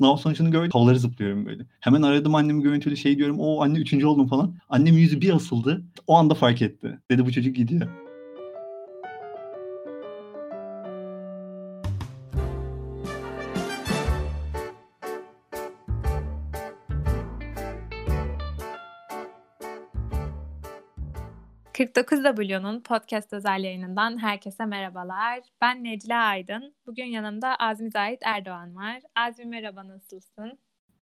sınav sonucunu gördüm. Havaları zıplıyorum böyle. Hemen aradım annemi görüntülü şey diyorum. O anne üçüncü oldum falan. Annemin yüzü bir asıldı. O anda fark etti. Dedi bu çocuk gidiyor. 49W'nun podcast özel yayınından herkese merhabalar. Ben Necla Aydın. Bugün yanımda Azmi Zahit Erdoğan var. Azmi merhaba, nasılsın?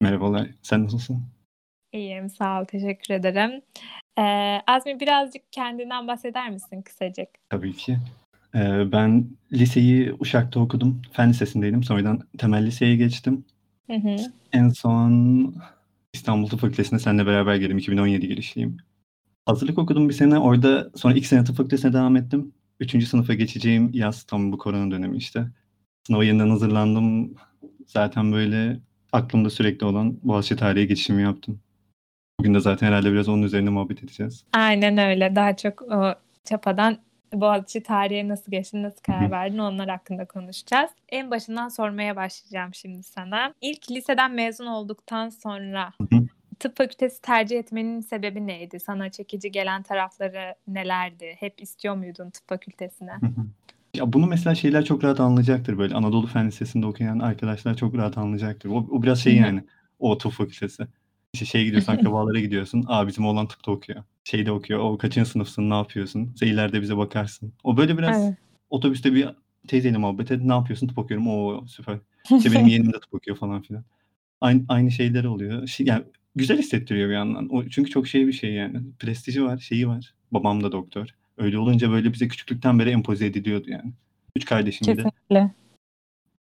Merhabalar, sen nasılsın? İyiyim, sağ ol, teşekkür ederim. Ee, Azmi birazcık kendinden bahseder misin kısacık? Tabii ki. Ee, ben liseyi Uşak'ta okudum. Fen lisesindeydim. Sonradan temel liseye geçtim. Hı hı. En son İstanbul Tıp Fakültesi'ne seninle beraber girdim. 2017 girişliyim. Hazırlık okudum bir sene. Orada sonra iki sene tıp fakültesine devam ettim. Üçüncü sınıfa geçeceğim yaz tam bu korona dönemi işte. Sınava yeniden hazırlandım. Zaten böyle aklımda sürekli olan Boğaziçi tarihe geçişimi yaptım. Bugün de zaten herhalde biraz onun üzerine muhabbet edeceğiz. Aynen öyle. Daha çok o çapadan Boğaziçi tarihe nasıl geçtin, nasıl karar verdin onlar hakkında konuşacağız. En başından sormaya başlayacağım şimdi sana. İlk liseden mezun olduktan sonra tıp fakültesi tercih etmenin sebebi neydi? Sana çekici gelen tarafları nelerdi? Hep istiyor muydun tıp fakültesine? Ya bunu mesela şeyler çok rahat anlayacaktır böyle. Anadolu Fen Lisesi'nde okuyan arkadaşlar çok rahat anlayacaktır. O, o biraz şey yani. O tıp fakültesi. İşte şey gidiyorsun akrabalara gidiyorsun. Aa bizim oğlan tıpta okuyor. Şeyde okuyor. O kaçıncı sınıfsın ne yapıyorsun? Sen ileride bize bakarsın. O böyle biraz evet. otobüste bir teyzeyle muhabbet et. Ne yapıyorsun? Tıp okuyorum. O süper. İşte benim yeğenim de tıp okuyor falan filan. Aynı, aynı şeyler oluyor. Şey, yani güzel hissettiriyor bir yandan. O çünkü çok şey bir şey yani. Prestiji var, şeyi var. Babam da doktor. Öyle olunca böyle bize küçüklükten beri empoze ediliyordu yani. Üç kardeşim de. Kesinlikle.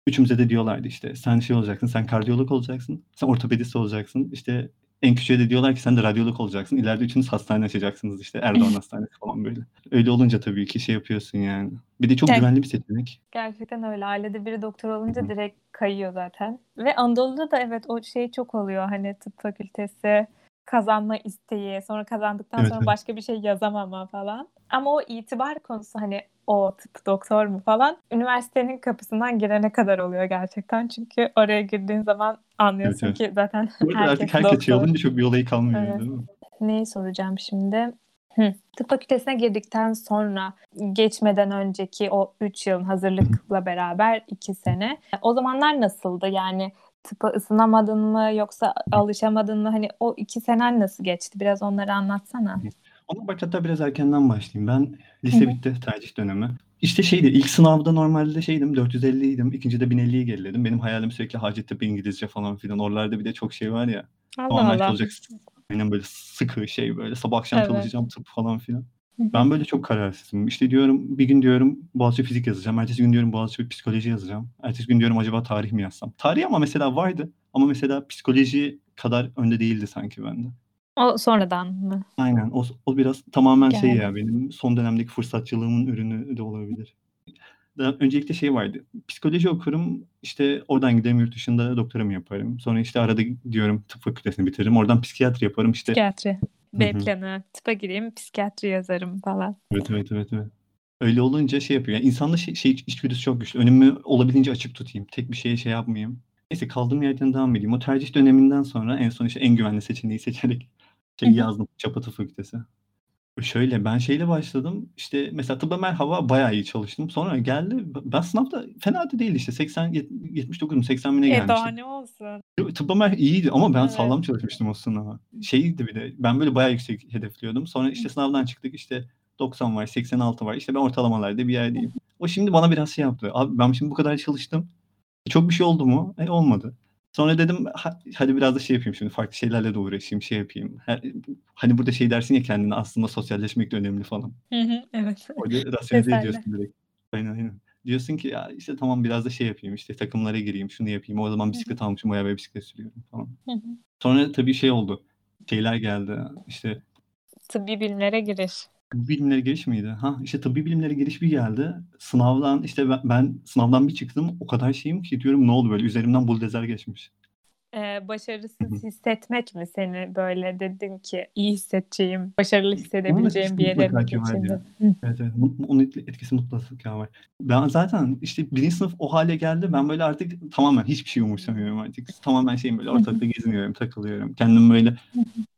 Üçümüze de diyorlardı işte sen şey olacaksın, sen kardiyolog olacaksın, sen ortopedist olacaksın. İşte en küçüğe de diyorlar ki sen de radyolog olacaksın. İleride üçünüz hastane açacaksınız işte Erdoğan Hastanesi falan böyle. Öyle olunca tabii ki şey yapıyorsun yani. Bir de çok Ger- güvenli bir seçenek. Gerçekten öyle. Ailede biri doktor olunca Hı-hı. direkt kayıyor zaten. Ve Anadolu'da da evet o şey çok oluyor. Hani tıp fakültesi kazanma isteği, sonra kazandıktan evet, sonra evet. başka bir şey yazamama falan. Ama o itibar konusu hani o tıp doktor mu falan üniversitenin kapısından girene kadar oluyor gerçekten. Çünkü oraya girdiğin zaman anlıyorsun evet, evet. ki zaten Burada herkes artık herkes şey olunca çok bir olayı kalmıyor evet. değil mi? Neyi soracağım şimdi? Hı. Tıp fakültesine girdikten sonra geçmeden önceki o 3 yılın hazırlıkla beraber 2 sene. O zamanlar nasıldı? Yani tıpa ısınamadın mı yoksa alışamadın mı? Hani o 2 senen nasıl geçti? Biraz onları anlatsana. Ona bak hatta biraz erkenden başlayayım. Ben lise Hı-hı. bitti tercih dönemi. İşte şeydi ilk sınavda normalde şeydim 450'ydim. İkincide 1050'yi geriledim. Benim hayalim sürekli Hacettepe İngilizce falan filan. Oralarda bir de çok şey var ya. Allah Allah. olacak. Benim böyle sıkı şey böyle sabah akşam evet. çalışacağım tıp falan filan. Ben böyle çok kararsızım. İşte diyorum bir gün diyorum Boğaziçi fizik yazacağım. Ertesi gün diyorum Boğaziçi psikoloji yazacağım. Ertesi gün diyorum acaba tarih mi yazsam? Tarih ama mesela vardı. Ama mesela psikoloji kadar önde değildi sanki bende. O sonradan mı? Aynen. O, o biraz tamamen şey ya benim son dönemdeki fırsatçılığımın ürünü de olabilir. Daha öncelikle şey vardı. Psikoloji okurum. işte oradan giderim yurt dışında doktoramı yaparım. Sonra işte arada diyorum tıp fakültesini bitiririm. Oradan psikiyatri yaparım işte. Psikiyatri. B planı. Tıpa gireyim, psikiyatri yazarım falan. Evet evet evet evet. Öyle olunca şey yapıyor. Yani insanda şey, şey içgüdüsü çok güçlü. Önümü olabildiğince açık tutayım. Tek bir şeye şey yapmayayım. Neyse kaldığım yerden devam edeyim. O tercih döneminden sonra en son işte en güvenli seçeneği seçerek şey yazdım. Çapatı Fakültesi. Şöyle ben şeyle başladım. İşte mesela tıbba merhaba bayağı iyi çalıştım. Sonra geldi. Ben sınavda fena da değil işte. 80 79 mu 80 bine gelmiştim. E daha ne olsun. Tıbba mer iyiydi ama ben evet. sağlam çalışmıştım o sınava. Şeydi bir de ben böyle bayağı yüksek hedefliyordum. Sonra işte sınavdan çıktık işte 90 var 86 var. İşte ben ortalamalarda bir yerdeyim. O şimdi bana biraz şey yaptı. Abi ben şimdi bu kadar çalıştım. Çok bir şey oldu mu? E, olmadı. Sonra dedim hadi biraz da şey yapayım şimdi farklı şeylerle de uğraşayım şey yapayım. Hani burada şey dersin ya kendine aslında sosyalleşmek de önemli falan. Hı hı, evet. Orada rasyonize ediyorsun direkt. Aynen aynen. Diyorsun ki ya işte tamam biraz da şey yapayım işte takımlara gireyim şunu yapayım. O zaman bisiklet almışım bayağı bir bisiklet sürüyorum falan. Hı hı. Sonra tabii şey oldu. Şeyler geldi işte. Tıbbi bilimlere giriş. Tıbbi bilimlere giriş miydi? Ha işte tıbbi bilimlere giriş bir geldi. Sınavdan işte ben, ben sınavdan bir çıktım. O kadar şeyim ki diyorum ne oldu böyle üzerimden buldozer geçmiş. Eee, başarısız hissetmek mi seni böyle dedin ki iyi hissedeceğim, başarılı hissedebileceğim bir yere? Hı. Evet, evet. Onun etki etkisi mutlaka var. Ben zaten işte 1. sınıf o hâle geldi. Ben böyle artık tamamen hiçbir şeyi umursamıyorum artık. Tamamen şeyim böyle ortalıkta geziniyorum, takılıyorum. Kendimi böyle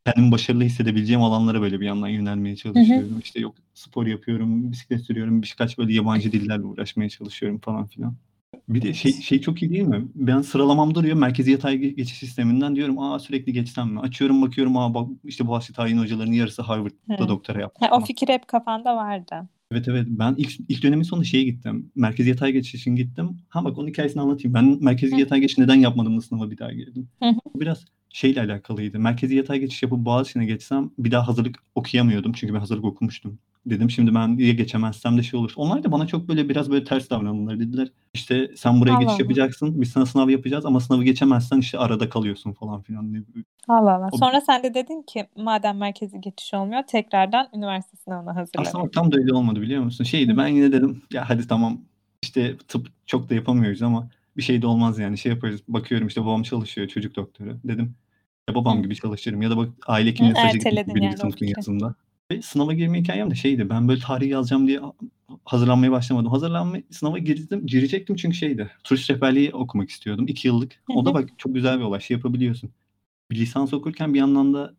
kendimi başarılı hissedebileceğim alanlara böyle bir yandan yönelmeye çalışıyorum. İşte yok spor yapıyorum, bisiklet sürüyorum, birkaç böyle yabancı dillerle uğraşmaya çalışıyorum falan filan. Bir de şey şey çok iyi değil mi? Ben sıralamam duruyor. Merkezi yatay ge geçiş sisteminden diyorum, "A, sürekli geçsem mi?" Açıyorum bakıyorum, "A, bak işte Boğaziçi tayin hocalarının yarısı Harvard'da Hıı. doktora yapmış." Ha, o fikir hep kafanda vardı. Evet, evet. Ben ilk ilk dönemin sonunda şeye gittim, merkezi yatay geçiş için gittim. Ha, bak onun hikâyesini anlatayım. Ben merkezi Hı. yatay geçiş neden yapmadım sınava bir daha girdim? Hı hı. Biraz şeyle alakalıydı. Merkezi yatay geçiş yapıp Boğaziçi'ne geçsem bir daha hazırlık okuyamıyordum. Çünkü ben hazırlık okumuştum. Dedim şimdi ben ya geçemezsem de şey olur. Onlar da bana çok böyle biraz böyle ters davrandılar. Dediler, işte, "Sen buraya Allah geçiş Allah. yapacaksın, biz sana sınav yapacağız ama sınavı geçemezsen işte arada kalıyorsun." falan filan. Allah Allah. O Sonra sen de dedin ki madem merkezi geçiş olmuyor tekrardan üniversite sınavına Aslında hazırlanayım. bak tam da öyle olmadı biliyor musun? Şeydi, ben yine dedim, "Ya hadi tamam, işte tıp çok da yapamıyoruz ama bir şey de olmaz yani şey yaparız." Bakıyorum işte babam çalışıyor, çocuk doktoru. Dedim, "Ya babam gibi çalışırım ya da bak aile gitmiştim erteledin 1. yani yazında ve sınava girme hikâyem de şeydi, ben böyle tarih yazacağım diye ha hazırlanmaya başlamadım. Hazırlanmaya sınava girdim girecektim çünkü şeydi, turist rehberliği okumak istiyordum 2 yıllık. O da bak çok güzel bir olay. Şey yapabiliyorsun, bir lisans okurken bir yandan da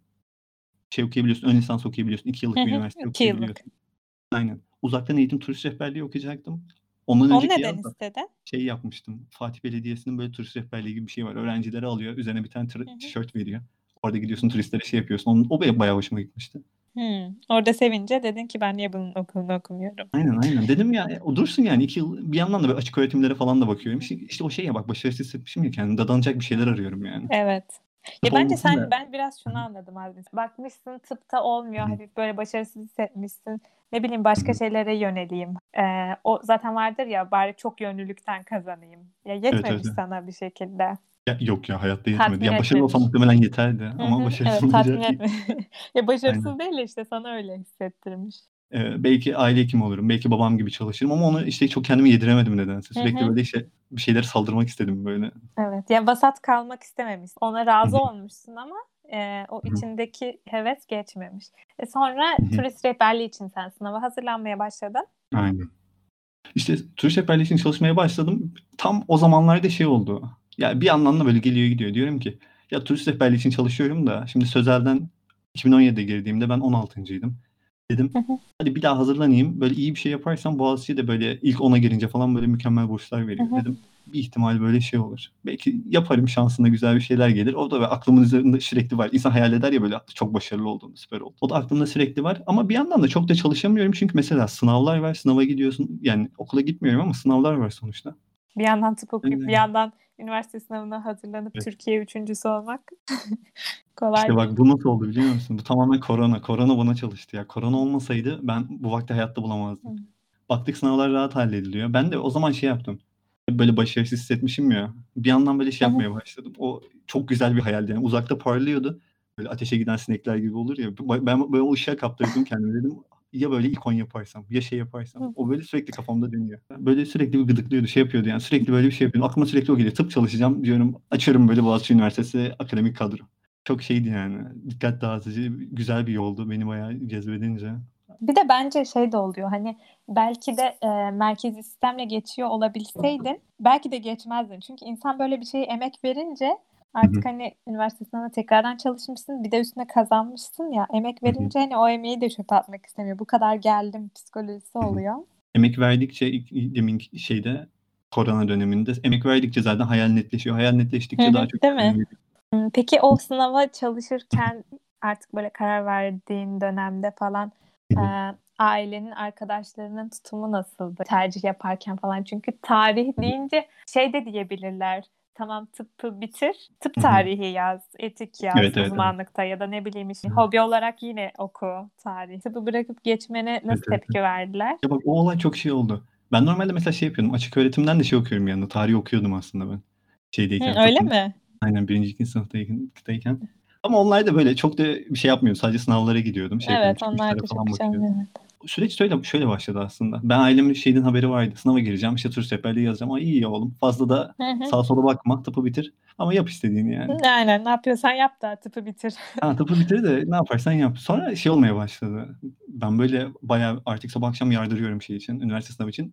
şey okuyabiliyorsun, ön lisans okuyabiliyorsun. 2 yıllık bir üniversite 2 yıllık. okuyabiliyorsun. Aynen. Uzaktan eğitim turist rehberliği okuyacaktım. Ondan Onu önceki neden istedin? şey yapmıştım, Fatih Belediyesi'nin böyle turist rehberliği gibi bir şeyi var. Öğrencileri alıyor, üzerine bir tane tişört veriyor. Orada gidiyorsun turistlere şey yapıyorsun. Onun o bayağı hoşuma gitmişti. Hımm. Orada sevince dedin ki ben niye bunun okulunu okumuyorum? Aynen, aynen. Dedim ya, e, o dursun yani 2 yıl. Bir yandan da böyle açık öğretimlere falan da bakıyorum. İşte işte o şey ya bak başarısız hissetmişim ya kendimi. Dadanacak bir şeyler arıyorum yani. Evet. Ya bence sen da ben biraz şunu anladım Azmi. Bakmışsın tıpta olmuyor, Hı hafif böyle başarısız hissetmişsin. Ne bileyim başka hı. şeylere yöneleyim. Eee, o zaten vardır ya bari çok yönlülükten kazanayım. Ya Evet, evet, yetmemiş evet. sana bir şekilde. Ya yok ya hayatta yetmedi. Tatmin Ya başarılı olsam etmemiş. muhtemelen yeterdi ama başarısız Evet, tatmin olunca Ya Aynen. başarısız değil de işte sana öyle hissettirmiş. Eee, belki aile hekimi olurum, belki babam gibi çalışırım ama onu işte çok kendime yediremedim nedense. Sürekli böyle işte bir şeylere saldırmak istedim böyle. Evet, ya vasat kalmak istememişsin. Ona razı olmuşsun ama, eee, o içindeki heves geçmemiş. E, sonra turist rehberliği için sen sınava hazırlanmaya başladın. Aynen. İşte turist rehberliği için çalışmaya başladım. Tam o zamanlarda şey oldu. Ya bir yandan da böyle geliyor gidiyor. Diyorum ki ya turist rehberliği için çalışıyorum da şimdi sözelden 2017'de girdiğimde ben 16'ncıydım. Dedim hadi bir daha hazırlanayım. Böyle iyi bir şey yaparsam Boğaziçi de böyle ilk 10'a girince falan böyle mükemmel burslar veriyor. Dedim bir ihtimal böyle şey olur. Belki yaparım şansına güzel bir şeyler gelir. O da böyle aklımın üzerinde sürekli var. İnsan hayal eder ya böyle çok başarılı olduğunu, süper oldu. O da aklımda sürekli var ama bir yandan da çok da çalışamıyorum. Çünkü mesela sınavlar var. Sınava gidiyorsun. Yani okula gitmiyorum ama sınavlar var sonuçta. Bir yandan tıp okuyup bir Aynen. yandan üniversite sınavına hazırlanıp Evet. Türkiye 3'üncüsü olmak İşte kolay değil. bak bu nasıl oldu biliyor musun? Bu tamamen korona. Korona bana çalıştı ya. Korona olmasaydı ben bu vakti hayatta bulamazdım. Baktık sınavlar rahat hallediliyor. Ben de o zaman şey yaptım. Böyle başarısız hissetmişim ya. Bir yandan böyle şey yapmaya başladım. O çok güzel bir hayaldi yani. Uzakta parlıyordu. Böyle ateşe giden sinekler gibi olur ya. Ben böyle o ışığa kaptırdım kendimi. Dedim ya böyle 10 yaparsam, ya şey yaparsam. Hı. O böyle sürekli kafamda dönüyor. Böyle sürekli bir gıdıklıyordu, şey yapıyordu yani. Sürekli böyle bir şey yapıyordum. Aklıma sürekli o geliyor. Tıp çalışacağım diyorum. Açıyorum böyle Boğaziçi Üniversitesi akademik kadro. Çok şeydi yani. Dikkat dağıtıcı, güzel bir yoldu beni bayağı cezbedince. Bir de bence şey de oluyor hani belki de, eee, merkezi sistemle geçiyor olabilseydin belki de geçmezdin. Çünkü insan böyle bir şeye emek verince Artık hani üniversite sınavına tekrardan çalışmışsın, bir de üstüne kazanmışsın ya, emek verince hani o emeği de çöpe atmak istemiyor. Bu kadar geldim psikolojisi oluyor. Emek verdikçe ilk deminki şeyde korona döneminde emek verdikçe zaten hayal netleşiyor. Hayal netleştikçe daha çok değil mi? peki o sınava çalışırken artık böyle karar verdiğin dönemde falan, eee, ailenin, arkadaşlarının tutumu nasıldı? Tercih yaparken falan? Çünkü tarih deyince şey de diyebilirler, tamam tıbbı bitir, tıp tarihi yaz, etik yaz Evet, evet, evet. uzmanlıkta ya da ne bileyim işte hobi olarak yine oku tarih. Tıbbı bırakıp geçmene Evet, nasıl evet, evet. tepki verdiler? Ya bak o olay çok şey oldu. Ben normalde mesela şey yapıyordum, açık öğretimden de şey okuyorum yandan, tarih okuyordum aslında ben. Şeydeyken, Hı, öyle tıbbın mi? aynen 1. 2. sınıftayken tayken. Ama onlar da böyle çok da bir şey yapmıyordum. Sadece sınavlara gidiyordum, şey Evet, onlar da çok şey yapmıyor, evet. Süreç şöyle şöyle başladı aslında. Ben ailemin şeyden haberi vardı. Sınava gireceğim, işte turist rehberliği yazacağım. Ay iyi oğlum. Fazla da sağa sola bakma, tıpı bitir ama yap istediğini yani. Aynen. Ne yapıyorsan yap da tıpı bitir. Ha, tıpı bitir de ne yaparsan yap. Sonra şey olmaya başladı. Ben böyle bayağı artık sabah akşam yardırıyorum şey için, üniversite sınavı için.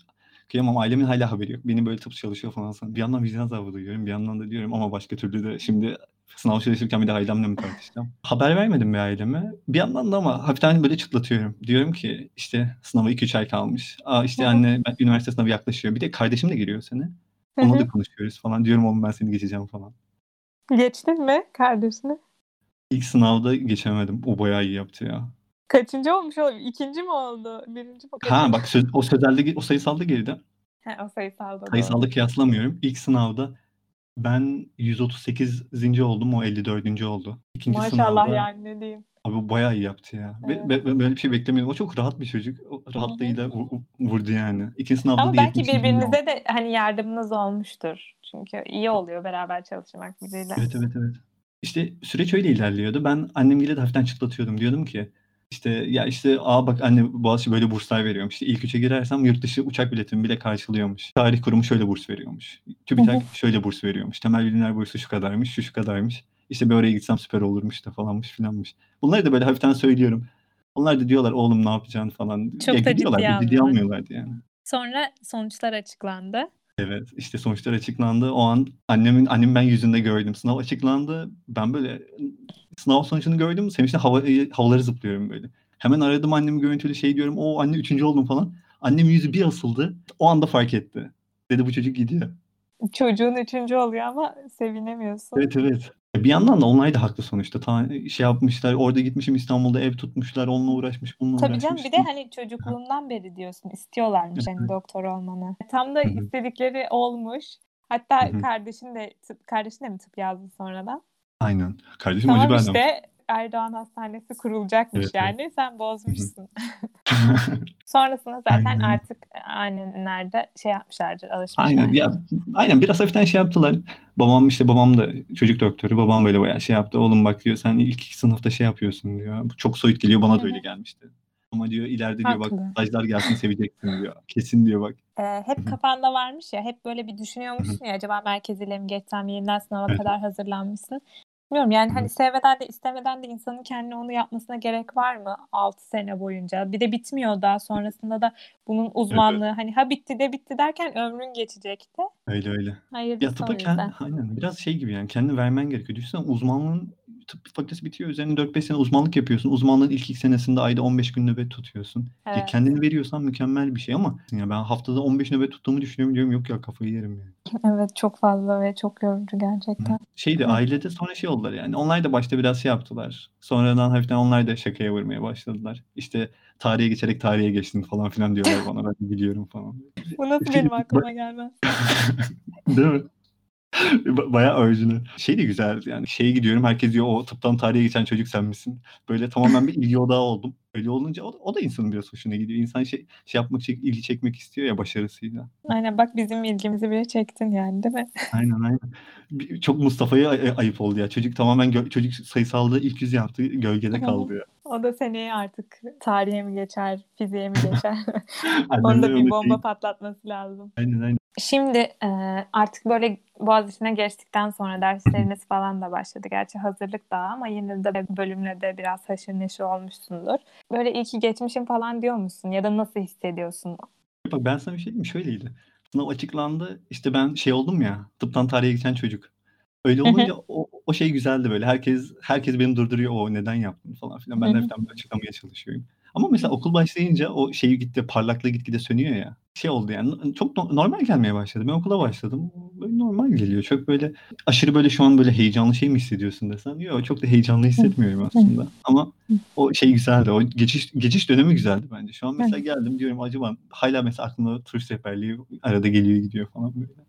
Kıyamam ailemin hala haberi yok. Benim böyle tıp çalışıyor falan. Bir yandan vicdan azabı duyuyorum. Bir yandan da diyorum ama başka türlü de şimdi sınav çalışırken bir de ailemle mi tartışacağım? Haber vermedim bir aileme. Bir yandan da ama hafiften böyle çıtlatıyorum. Diyorum ki işte sınava 2-3 ay kalmış. Aa işte anne ben, üniversite sınavı yaklaşıyor. Bir de kardeşim de giriyor sene. Onunla da konuşuyoruz falan. Diyorum oğlum ben seni geçeceğim falan. Geçtin mi kardeşini? İlk sınavda geçemedim. O bayağı iyi yaptı ya. Kaçıncı olmuş olabilir? İkinci mi oldu? Birinci mi? Ha bak söz, o sözelde o sayısalda geride. Ha, o sayısalda. Sayısalda kıyaslamıyorum. İlk sınavda ben 138. oldum. O 54. oldu. İkinci Maşallah sınavda yani ne diyeyim. abi bayağı iyi yaptı ya. Ve- Evet. ve- ve böyle bir şey beklemiyordum. O çok rahat bir çocuk. O rahatlığıyla vu- vurdu yani. İkinci sınavda Ama belki 70. oldu. birbirinize de hani yardımınız olmuştur. Çünkü iyi oluyor beraber çalışmak biriyle. Evet evet evet. İşte süreç öyle ilerliyordu. Ben annemgile de hafiften çıtlatıyordum. Diyordum ki işte ya işte aa bak anne Boğaziçi böyle burslar veriyormuş. İşte ilk üçe girersem yurt dışı uçak biletimi bile karşılıyormuş. Tarih kurumu şöyle burs veriyormuş. TÜBİTAK şöyle burs veriyormuş. Temel bilimler bursu şu kadarmış, şu şu kadarmış. İşte bir oraya gitsem süper olurmuş da falanmış filanmış. Bunları da böyle hafiften söylüyorum. Onlar da diyorlar oğlum ne yapacaksın falan. Çok ya da ciddiye almıyorlar. almıyorlardı yani. Sonra sonuçlar açıklandı. Evet işte sonuçlar açıklandı. O an annemin annem ben yüzünde gördüm. Sınav açıklandı. Ben böyle sınav sonucunu gördüm. Sevinçten hava, havaları zıplıyorum böyle. Hemen aradım annemi görüntülü şey diyorum. O anne üçüncü oldum falan. Annemin yüzü bir asıldı. O anda fark etti. Dedi bu çocuk gidiyor. Çocuğun üçüncü oluyor ama sevinemiyorsun. Evet evet. Bir yandan da onlar da haklı sonuçta. Ta, şey yapmışlar. Orada gitmişim İstanbul'da ev tutmuşlar. Onunla uğraşmış, bununla Tabii uğraşmış. canım bir de hani çocukluğundan beri diyorsun istiyorlarmış hani doktor olmanı. Tam da istedikleri olmuş. Hatta kardeşin de tıp, kardeşin de mi tıp yazdı sonradan? Aynen. Kardeşim Tamam acı benden. işte Erdoğan Hastanesi kurulacakmış Evet, evet. yani. Sen bozmuşsun. Sonrasında zaten Aynen. artık annenlerde şey yapmışlardır, alışmışlar. Aynen ya aynen biraz hafiften şey yaptılar. Babam işte babam da çocuk doktoru. Babam böyle bayağı şey yaptı. Oğlum bak diyor sen ilk iki sınıfta şey yapıyorsun diyor. Bu çok soyut geliyor bana da öyle gelmişti. Ama diyor ileride diyor bak stajlar gelsin seveceksin diyor. Kesin diyor bak. Ee, hep kafanda varmış ya, hep böyle bir düşünüyormuşsun ya acaba merkeziyle mi geçsem, yeniden sınava Evet. kadar hazırlanmışsın. Bilmiyorum yani hani sevmeden de istemeden de insanın kendine onu yapmasına gerek var mı 6 sene boyunca? Bir de bitmiyor daha sonrasında da bunun uzmanlığı hani ha bitti de bitti derken ömrün geçecekti. Öyle öyle. Ya Hayırlısı o tıpa kendi, aynen biraz şey gibi yani kendini vermen gerekiyor. Düşünsene uzmanlığın tıp fakültesi bitiyor. Üzerine 4-5 sene uzmanlık yapıyorsun. Uzmanlığın ilk iki senesinde ayda 15 gün nöbet tutuyorsun. Ya Evet. kendini veriyorsan mükemmel bir şey ama ya ben haftada 15 nöbet tuttuğumu düşünüyorum diyorum yok ya kafayı yerim yani. Evet çok fazla ve çok yorucu gerçekten. Şeydi Hı. ailede sonra şey oldular yani. Onlar da başta biraz şey yaptılar. Sonradan hafiften onlar da şakaya vurmaya başladılar. İşte tarihe geçerek tarihe geçtin falan filan diyorlar bana. Ben biliyorum falan. Bu nasıl benim aklıma gelmez? Değil mi? Ba- Bayağı orijinal. Şey de güzel yani. Şeye gidiyorum herkes diyor o tıptan tarihe geçen çocuk sen misin? Böyle tamamen bir ilgi odağı oldum. Öyle olunca o, o da insanın biraz hoşuna gidiyor. İnsan şey, şey yapmak için ilgi çekmek istiyor ya başarısıyla. Aynen bak bizim ilgimizi bile çektin yani değil mi? Aynen aynen. Bir- Çok Mustafa'ya ay- ayıp oldu ya. Çocuk tamamen gö- çocuk sayısalda ilk yüz yaptı. Gölgede kaldı ya. O da seneye artık tarihe mi geçer, fiziğe mi geçer? Onu da bir bomba değil. patlatması lazım. Aynen aynen. Şimdi e, artık böyle Boğaziçi'ne geçtikten sonra dersleriniz falan da başladı. Gerçi hazırlık daha ama yine de bölümle de biraz haşır neşir olmuşsundur. Böyle iyi ki geçmişim falan diyor musun? Ya da nasıl hissediyorsun? Bak ben sana bir şey diyeyim? Şöyleydi. Sınav açıklandı. İşte ben şey oldum ya. Tıptan tarihe geçen çocuk. Öyle olunca o, o şey güzeldi böyle. Herkes herkes beni durduruyor. O neden yaptın falan filan. Ben de hafiften böyle açıklamaya çalışıyorum. Ama mesela okul başlayınca o şeyi gitti parlaklığı gitgide sönüyor ya. Şey oldu yani çok no- normal gelmeye başladı. Ben okula başladım. Böyle normal geliyor. Çok böyle aşırı böyle şu an böyle heyecanlı şey mi hissediyorsun desen. Yok çok da heyecanlı hissetmiyorum aslında. Ama o şey güzeldi. O geçiş geçiş dönemi güzeldi bence. Şu an mesela geldim diyorum acaba hala mesela aklımda turist rehberliği arada geliyor gidiyor falan böyle.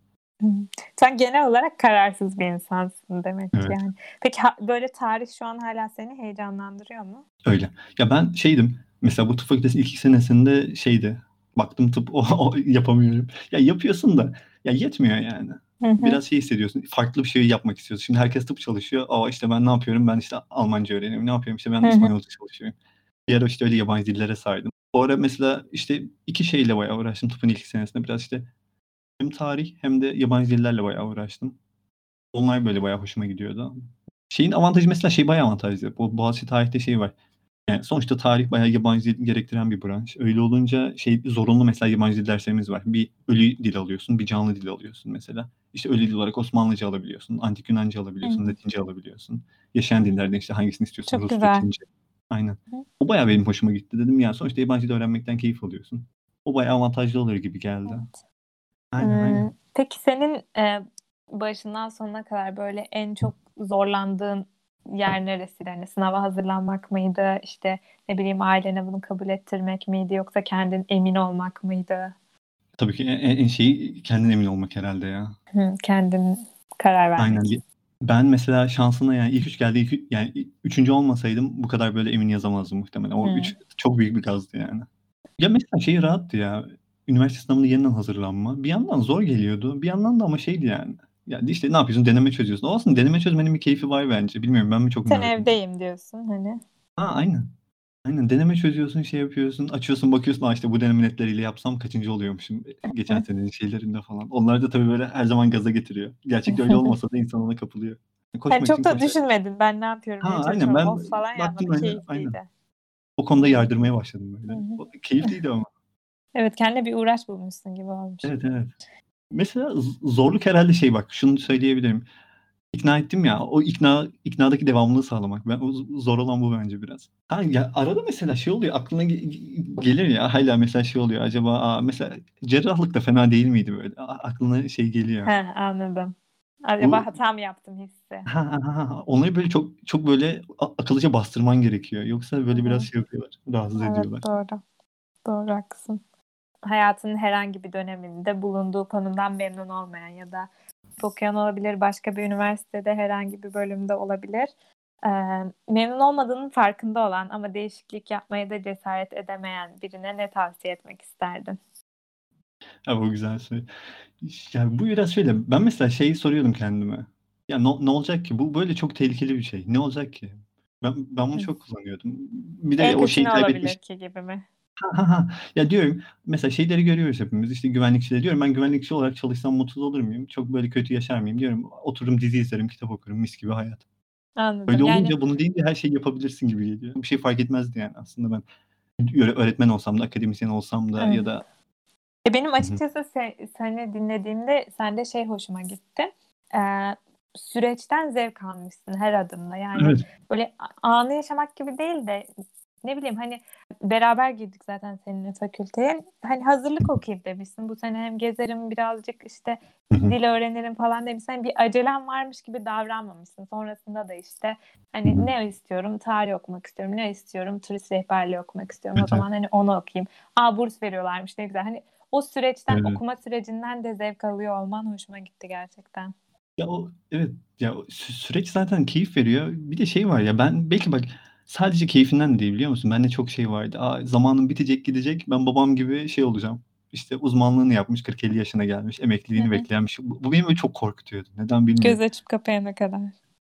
Sen genel olarak kararsız bir insansın demek Evet. yani. Peki ha- böyle tarih şu an hala seni heyecanlandırıyor mu? Öyle. Ya ben şeydim. Mesela bu tıp fakültesi ilk senesinde şeydi. Baktım tıp o, o yapamıyorum. Ya yapıyorsun da ya yetmiyor yani. Biraz şey hissediyorsun. Farklı bir şey yapmak istiyorsun. Şimdi herkes tıp çalışıyor. Aa işte ben ne yapıyorum? Ben işte Almanca öğreniyorum. Ne yapıyorum? İşte ben. İspanyolca çalışıyorum. Bir ara işte öyle yabancı dillere sardım. O ara mesela işte iki şeyle bayağı uğraştım tıpın ilk senesinde. Biraz işte hem tarih hem de yabancı dillerle bayağı uğraştım. Onlar böyle bayağı hoşuma gidiyordu. Şeyin avantajı mesela şey bayağı avantajlı. Bu Boğaziçi tarihte şey var. Yani sonuçta tarih bayağı yabancı dil gerektiren bir branş. Öyle olunca şey zorunlu mesela yabancı dil derslerimiz var. Bir ölü dil alıyorsun, bir canlı dil alıyorsun mesela. İşte ölü dil olarak Osmanlıca alabiliyorsun, Antik Yunanca alabiliyorsun, Hı. Latince alabiliyorsun. Yaşayan dillerden işte hangisini istiyorsan Çok Rusça, güzel. Çince. Aynen. O bayağı benim hoşuma gitti. Dedim ya sonuçta yabancı dil öğrenmekten keyif alıyorsun. O bayağı avantajlı olur gibi geldi. Evet. Aynen aynen. Peki senin e, başından sonuna kadar böyle en çok zorlandığın yer neresiydi? Hani sınava hazırlanmak mıydı? İşte ne bileyim ailene bunu kabul ettirmek miydi? Yoksa kendin emin olmak mıydı? Tabii ki en, en şeyi kendin emin olmak herhalde ya. Hı, kendin karar vermek. Aynen. Ben mesela şansına yani ilk üç geldi. Ilk, yani üçüncü olmasaydım bu kadar böyle emin yazamazdım muhtemelen. O Hmm. üç çok büyük bir gazdı yani. Ya mesela şey rahattı ya. Üniversite sınavına yeniden hazırlanma. Bir yandan zor geliyordu. Bir yandan da ama şeydi yani. Yani işte ne yapıyorsun? Deneme çözüyorsun. O aslında deneme çözmenin bir keyfi var bence. Bilmiyorum ben mi çok Sen merak evdeyim diyorsun hani. Ha aynen. Aynen deneme çözüyorsun, şey yapıyorsun, açıyorsun, bakıyorsun, "A, işte bu deneme netleriyle yapsam kaçıncı oluyormuşum geçen senenin şeylerinde falan." Onlar da tabii böyle her zaman gaza getiriyor. Gerçekte öyle olmasa da insan ona kapılıyor. Koşmak Yani çok da koşar. düşünmedin ben ne yapıyorum, Ha, ne aynen. Ben of falan baktım Keyifliydi. aynen. O konuda yardırmaya başladım böyle. O keyifliydi ama. Evet kendine bir uğraş bulmuşsun gibi olmuş. Evet, evet. Mesela zorluk herhâlde şey bak, şunu söyleyebilirim. İkna ettim ya, o ikna iknadaki devamlılığı sağlamak. Ben o zor olan bu bence biraz. Ha, ya arada mesela şey oluyor, aklına ge ge gelir ya, hâlâ mesela şey oluyor, acaba, a mesela cerrahlık da fena değil miydi böyle? A aklına şey geliyor. He, anladım. Acaba Bu hata mı yaptım hissi? Ha, ha, ha. Onları böyle çok çok böyle akıllıca bastırman gerekiyor. Yoksa böyle biraz hı. şey yapıyorlar, rahatsız Evet, ediyorlar. doğru. Doğru, haklısın. Hayatının herhangi bir döneminde bulunduğu konumdan memnun olmayan ya da okuyan olabilir, başka bir üniversitede herhangi bir bölümde olabilir. Eee, memnun olmadığının farkında olan ama değişiklik yapmaya da cesaret edemeyen birine ne tavsiye etmek isterdin? Ha, bu güzel şey. Ya, bu biraz şöyle, ben mesela şeyi soruyordum kendime. Ya, no ne olacak ki? Bu böyle çok tehlikeli bir şey. Ne olacak ki? Ben ben bunu çok kullanıyordum. Bir de En o şeyi ne kaybetmiş ki gibi mi? Ha, ha, ha. Ya, diyorum mesela şeyleri görüyoruz hepimiz, işte güvenlikçileri. Diyorum ben güvenlikçi olarak çalışsam mutlu olur muyum? Çok böyle kötü yaşar mıyım? Diyorum otururum dizi izlerim, kitap okurum, mis gibi hayat. Anladım. Öyle Yani olunca bunu deyince her şeyi yapabilirsin gibi geliyor. Bir şey fark etmezdi yani aslında ben öğre öğretmen olsam da, akademisyen olsam da Evet. ya da E, benim açıkçası se seni dinlediğimde sende şey hoşuma gitti. Eee, süreçten zevk almışsın her adımda. Yani Evet. böyle anı yaşamak gibi değil de ne bileyim hani beraber girdik zaten seninle fakülteye. Hani hazırlık okuyayım demişsin. Bu sene hem gezerim birazcık işte dil öğrenirim falan demişsin. Hani bir acelem varmış gibi davranmamışsın. Sonrasında da işte hani ne istiyorum? Tarih okumak istiyorum. Ne istiyorum? Turist rehberliği okumak istiyorum. O Evet, zaman hani onu okuyayım. A, burs veriyorlarmış ne güzel. Hani o süreçten, Evet. okuma sürecinden de zevk alıyor olman hoşuma gitti gerçekten. Ya, o evet. Ya, süreç zaten keyif veriyor. Bir de şey var ya, ben belki bak sadece keyfinden de değil biliyor musun? Bende çok şey vardı. A, zamanım bitecek, gidecek. Ben babam gibi şey olacağım. İşte uzmanlığını yapmış, 40-50 yaşına gelmiş, Hı emekliliğini hı. bekleyen bir şey. Bu bu beni böyle çok korkutuyordu. Neden bilmiyorum. Göz açıp kapayana kadar.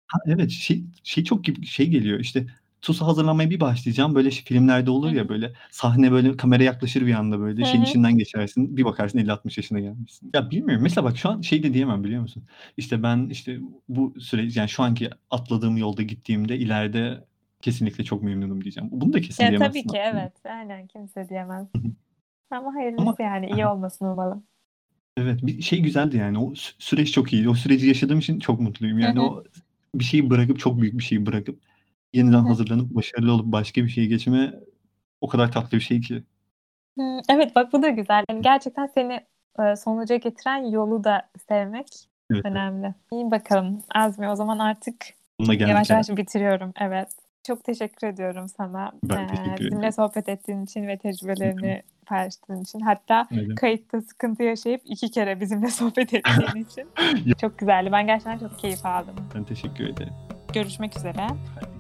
Ha, evet. Şey şey çok gibi şey geliyor, işte TUS'a hazırlanmaya bir başlayacağım, böyle ş filmlerde olur Hı ya hı. böyle sahne böyle kamera yaklaşır bir anda böyle Hı şeyin hı. içinden geçersin. Bir bakarsın 50-60 yaşına gelmişsin. Ya, bilmiyorum. Mesela bak şu an şey de diyemem biliyor musun? İşte ben işte bu süreç yani şu anki atladığım yolda gittiğimde ileride kesinlikle çok memnunum diyeceğim. Bunu da kesin Ya, diyemezsin tabii ki aslında. evet. Aynen kimse diyemez. Ama Ama hayırlısı yani Hı iyi olmasını umalım. Evet, bir şey güzeldi yani o sü süreç çok iyiydi. O süreci yaşadığım için çok mutluyum. Yani o bir şeyi bırakıp, çok büyük bir şeyi bırakıp yeniden hazırlanıp başarılı olup başka bir şeye geçme o kadar tatlı bir şey ki. Evet bak bu da güzel. Yani gerçekten seni, eee, sonuca getiren yolu da sevmek Evet, önemli. İyi bakalım Azmi o zaman artık yavaş yavaş bitiriyorum. Evet. Çok teşekkür ediyorum sana, Ben eee, teşekkür bizimle ederim. sohbet ettiğin için ve tecrübelerini paylaştığın için. Hatta Ne demek. kayıtta sıkıntı yaşayıp 2 kere bizimle sohbet ettiğin için. Çok güzeldi. Ben gerçekten çok keyif aldım. Ben teşekkür ederim. Görüşmek üzere. Hadi